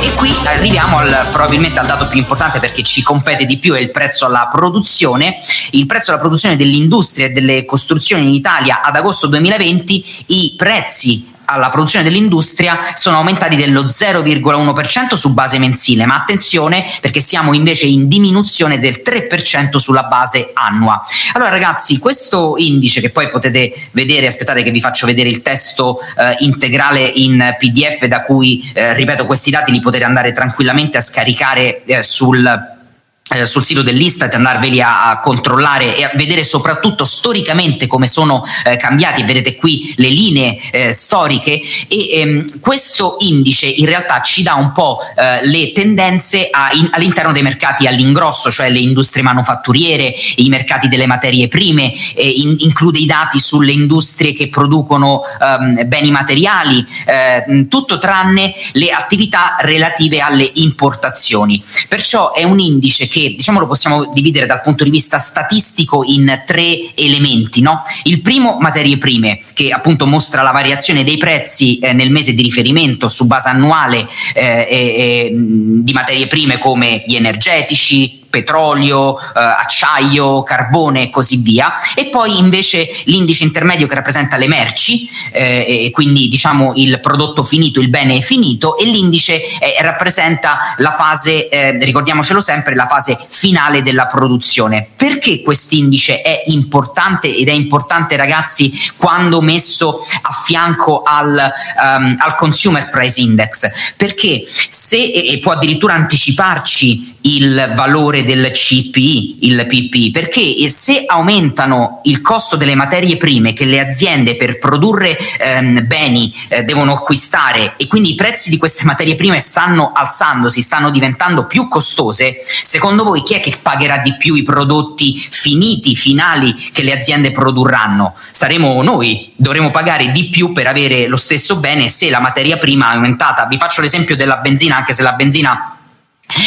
E qui arriviamo al, probabilmente al dato più importante perché ci compete di più, è il prezzo alla produzione. Il prezzo alla produzione dell'industria e delle costruzioni in Italia ad agosto 2020, i prezzi alla produzione dell'industria sono aumentati dello 0,1% su base mensile, ma attenzione perché siamo invece in diminuzione del 3% sulla base annua. Allora ragazzi, questo indice che poi potete vedere, aspettate che vi faccio vedere il testo eh, integrale in PDF da cui, eh, ripeto, questi dati li potete andare tranquillamente a scaricare eh, sul sul sito dell'Istat andarveli a, a, controllare e a vedere soprattutto storicamente come sono eh, cambiati vedete qui le linee eh, storiche e ehm, questo indice in realtà ci dà un po' eh, le tendenze a, in, all'interno dei mercati all'ingrosso cioè le industrie manufatturiere i mercati delle materie prime in, include i dati sulle industrie che producono ehm, beni materiali eh, tutto tranne le attività relative alle importazioni. Perciò è un indice che che diciamo lo possiamo dividere dal punto di vista statistico in tre elementi. No? Il primo, materie prime, che appunto mostra la variazione dei prezzi eh, nel mese di riferimento su base annuale eh, eh, di materie prime come gli energetici, petrolio, eh, acciaio, carbone e così via, e poi invece l'indice intermedio che rappresenta le merci, eh, e quindi diciamo il prodotto finito, il bene finito, e l'indice eh, rappresenta la fase, eh, ricordiamocelo sempre, la fase finale della produzione. Perché quest'indice è importante ed è importante ragazzi quando messo a fianco al, um, al Consumer Price Index? Perché se, e può addirittura anticiparci il valore del CPI, il PPI, perché se aumentano il costo delle materie prime che le aziende per produrre ehm, beni eh, devono acquistare e quindi i prezzi di queste materie prime stanno alzandosi, stanno diventando più costose, secondo voi chi è che pagherà di più i prodotti finiti, finali che le aziende produrranno? Saremo noi, dovremo pagare di più per avere lo stesso bene se la materia prima è aumentata. Vi faccio l'esempio della benzina, anche se la benzina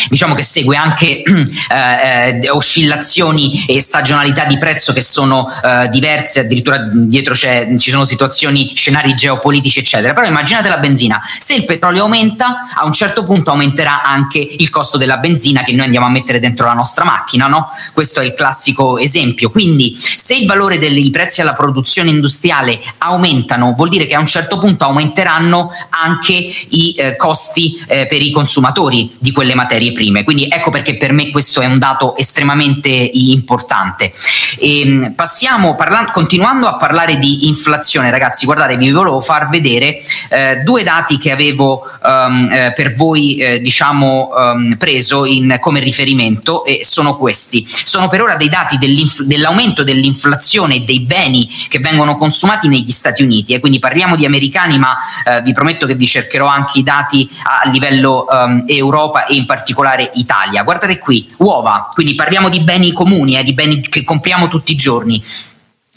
diciamo che segue anche eh, eh, oscillazioni e stagionalità di prezzo che sono eh, diverse, addirittura dietro ci sono situazioni, scenari geopolitici eccetera, però immaginate la benzina, se il petrolio aumenta a un certo punto aumenterà anche il costo della benzina che noi andiamo a mettere dentro la nostra macchina, no? questo è il classico esempio, quindi se il valore dei prezzi alla produzione industriale aumentano vuol dire che a un certo punto aumenteranno anche i eh, costi eh, per i consumatori di quelle materie materie prime. Quindi ecco perché per me questo è un dato estremamente importante. E ehm, passiamo, parlando, continuando a parlare di inflazione, ragazzi, guardate, vi volevo far vedere eh, due dati che avevo um, eh, per voi, eh, diciamo, um, preso in, come riferimento e sono questi. Sono per ora dei dati dell'aumento dell'inflazione dei beni che vengono consumati negli Stati Uniti, e quindi parliamo di americani, ma eh, vi prometto che vi cercherò anche i dati a livello um, Europa e in particolare particolare Italia. Guardate qui, uova, quindi parliamo di beni comuni, eh, di beni che compriamo tutti i giorni.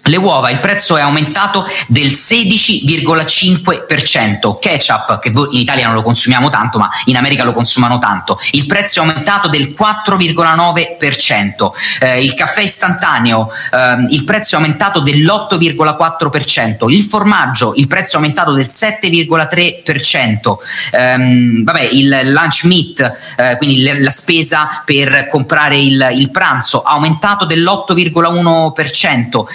Le uova, il prezzo è aumentato del 16,5%. Ketchup, che in Italia non lo consumiamo tanto, ma in America lo consumano tanto, il prezzo è aumentato del 4,9%. Eh, il caffè istantaneo, eh, il prezzo è aumentato dell'8,4%. Il formaggio, il prezzo è aumentato del 7,3%. Eh, vabbè, il lunch meat, eh, quindi la spesa per comprare il, il pranzo, ha aumentato dell'8,1%.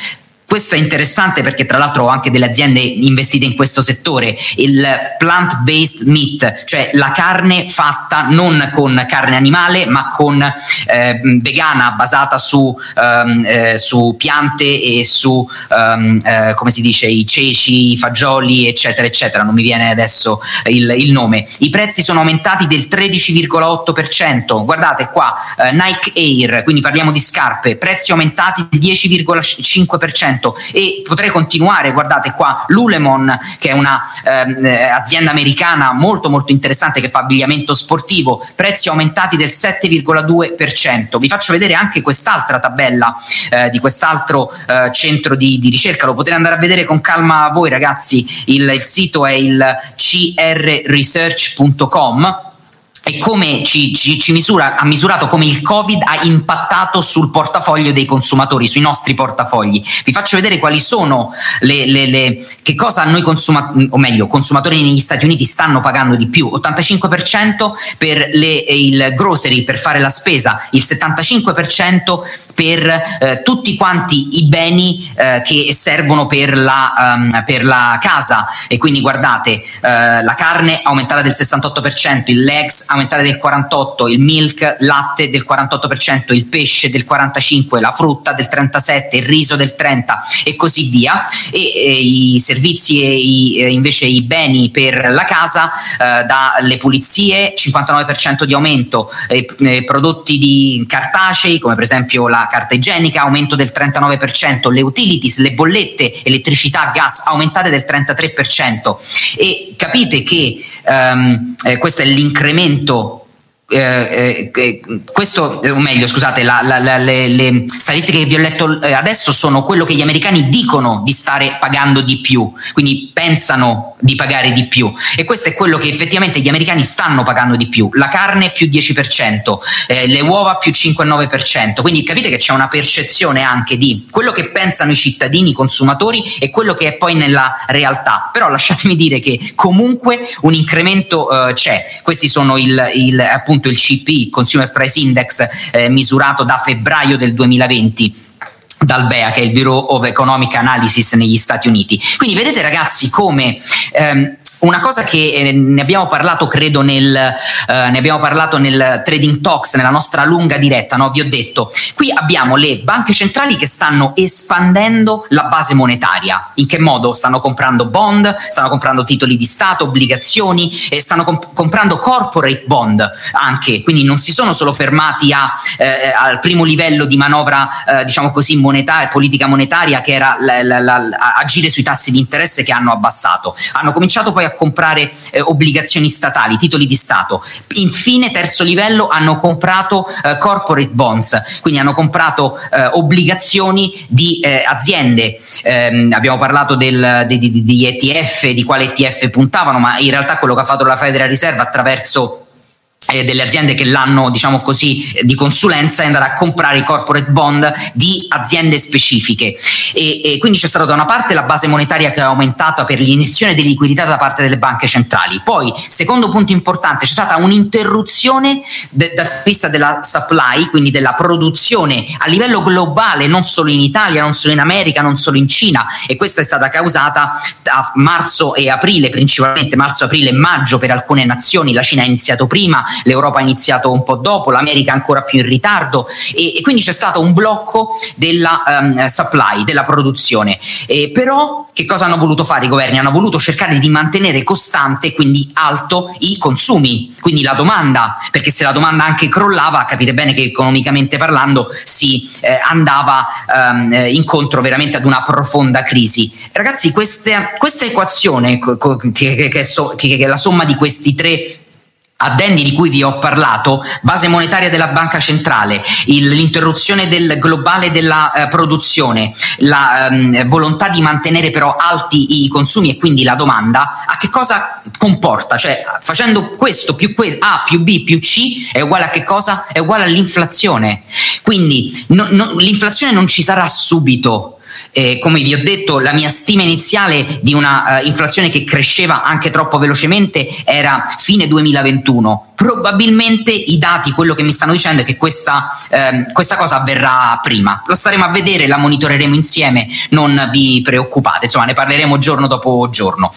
Questo è interessante perché tra l'altro ho anche delle aziende investite in questo settore, il plant-based meat, cioè la carne fatta non con carne animale ma con eh, vegana basata su, um, eh, su, piante e su, um, eh, come si dice, i ceci, i fagioli, eccetera, eccetera. Non mi viene adesso il, il nome. I prezzi sono aumentati del 13,8%. Guardate qua, eh, Nike Air, quindi parliamo di scarpe, prezzi aumentati del 10,5% e potrei continuare, guardate qua, Lulemon che è un'azienda ehm, eh, americana molto molto interessante che fa abbigliamento sportivo, prezzi aumentati del 7,2%. Vi faccio vedere anche quest'altra tabella eh, di quest'altro eh, centro di, di, ricerca, lo potete andare a vedere con calma voi ragazzi, il, il sito è il crresearch.com e come ci, ci, ci misura, ha misurato come il Covid ha impattato sul portafoglio dei consumatori, sui nostri portafogli. Vi faccio vedere quali sono le, le, le che cosa noi consumatori, o meglio, consumatori negli Stati Uniti stanno pagando di più. 85% per le, il grocery, per fare la spesa, il 75% per eh, tutti quanti i beni eh, che servono per la, um, per la, casa e quindi guardate eh, la carne aumentata del 68%, il legs aumentata del 48%, il milk, latte del 48%, il pesce del 45%, la frutta del 37%, il riso del 30% e così via. E, e i servizi e i, invece i beni per la casa eh, dalle pulizie 59% di aumento, prodotti di cartacei come per esempio la carta igienica aumento del 39%, le utilities, le bollette, elettricità, gas aumentate del 33% e capite che um, eh, questo è l'incremento punto eh, eh, questo, o meglio, scusate, la, la, la, le, le, statistiche che vi ho letto eh, adesso sono quello che gli americani dicono di stare pagando di più, quindi pensano di pagare di più. E questo è quello che effettivamente gli americani stanno pagando di più, la carne più 10%, eh, le uova più 5-9%, quindi capite che c'è una percezione anche di quello che pensano i cittadini, i consumatori e quello che è poi nella realtà, però lasciatemi dire che comunque un incremento eh, c'è, questi sono il, il appunto appunto il CP, Consumer Price Index, eh, misurato da febbraio del 2020 dal BEA che è il Bureau of Economic Analysis negli Stati Uniti. Quindi vedete ragazzi come ehm, una cosa che eh, ne abbiamo parlato, credo, nel, eh, ne abbiamo parlato nel Trading Talks, nella nostra lunga diretta, no? vi ho detto, qui abbiamo le banche centrali che stanno espandendo la base monetaria. In che modo? Stanno comprando bond, stanno comprando titoli di Stato, obbligazioni e stanno comp- comprando corporate bond anche, quindi non si sono solo fermati a, eh, al primo livello di manovra, eh, diciamo così, monetaria, politica monetaria, che era la, la, la, agire sui tassi di interesse che hanno abbassato. Hanno cominciato poi a comprare eh, obbligazioni statali, titoli di Stato. Infine, terzo livello, hanno comprato eh, corporate bonds, quindi hanno comprato eh, obbligazioni di eh, aziende. Ehm, abbiamo parlato del, di, di, di ETF, di quale ETF puntavano, ma in realtà quello che ha fatto la Federal Reserve attraverso eh, delle aziende che l'hanno diciamo così di consulenza e andare a comprare i corporate bond di aziende specifiche. E, e, quindi c'è stata da una parte la base monetaria che è aumentata per l'iniezione di liquidità da parte delle banche centrali. Poi secondo punto importante c'è stata un'interruzione de, dal punto di vista della supply quindi della produzione a livello globale non solo in Italia non solo in America non solo in Cina e questa è stata causata a marzo e aprile principalmente marzo aprile e maggio per alcune nazioni. La Cina ha iniziato prima l'Europa ha iniziato un po' dopo, l'America ancora più in ritardo e, e quindi c'è stato un blocco della um, supply, della produzione. Eh, però che cosa hanno voluto fare i governi? Hanno voluto cercare di mantenere costante, quindi alto, i consumi, quindi la domanda, perché se la domanda anche crollava, capite bene che economicamente parlando si eh, andava um, incontro veramente ad una profonda crisi. Ragazzi, queste, questa equazione che, che, che, so, che è la somma di questi tre addendi di cui vi ho parlato, base monetaria della banca centrale, il, l'interruzione del globale della eh, produzione, la ehm, volontà di mantenere però alti i consumi e quindi la domanda, a che cosa comporta? Cioè facendo questo più que- A più B più C è uguale a che cosa? È uguale all'inflazione. Quindi no, no, l'inflazione non ci sarà subito eh, come vi ho detto, la mia stima iniziale di una uh, inflazione che cresceva anche troppo velocemente era fine 2021. Probabilmente i dati, quello che mi stanno dicendo è che questa, ehm, questa cosa avverrà prima. Lo staremo a vedere, la monitoreremo insieme, non vi preoccupate, insomma ne parleremo giorno dopo giorno.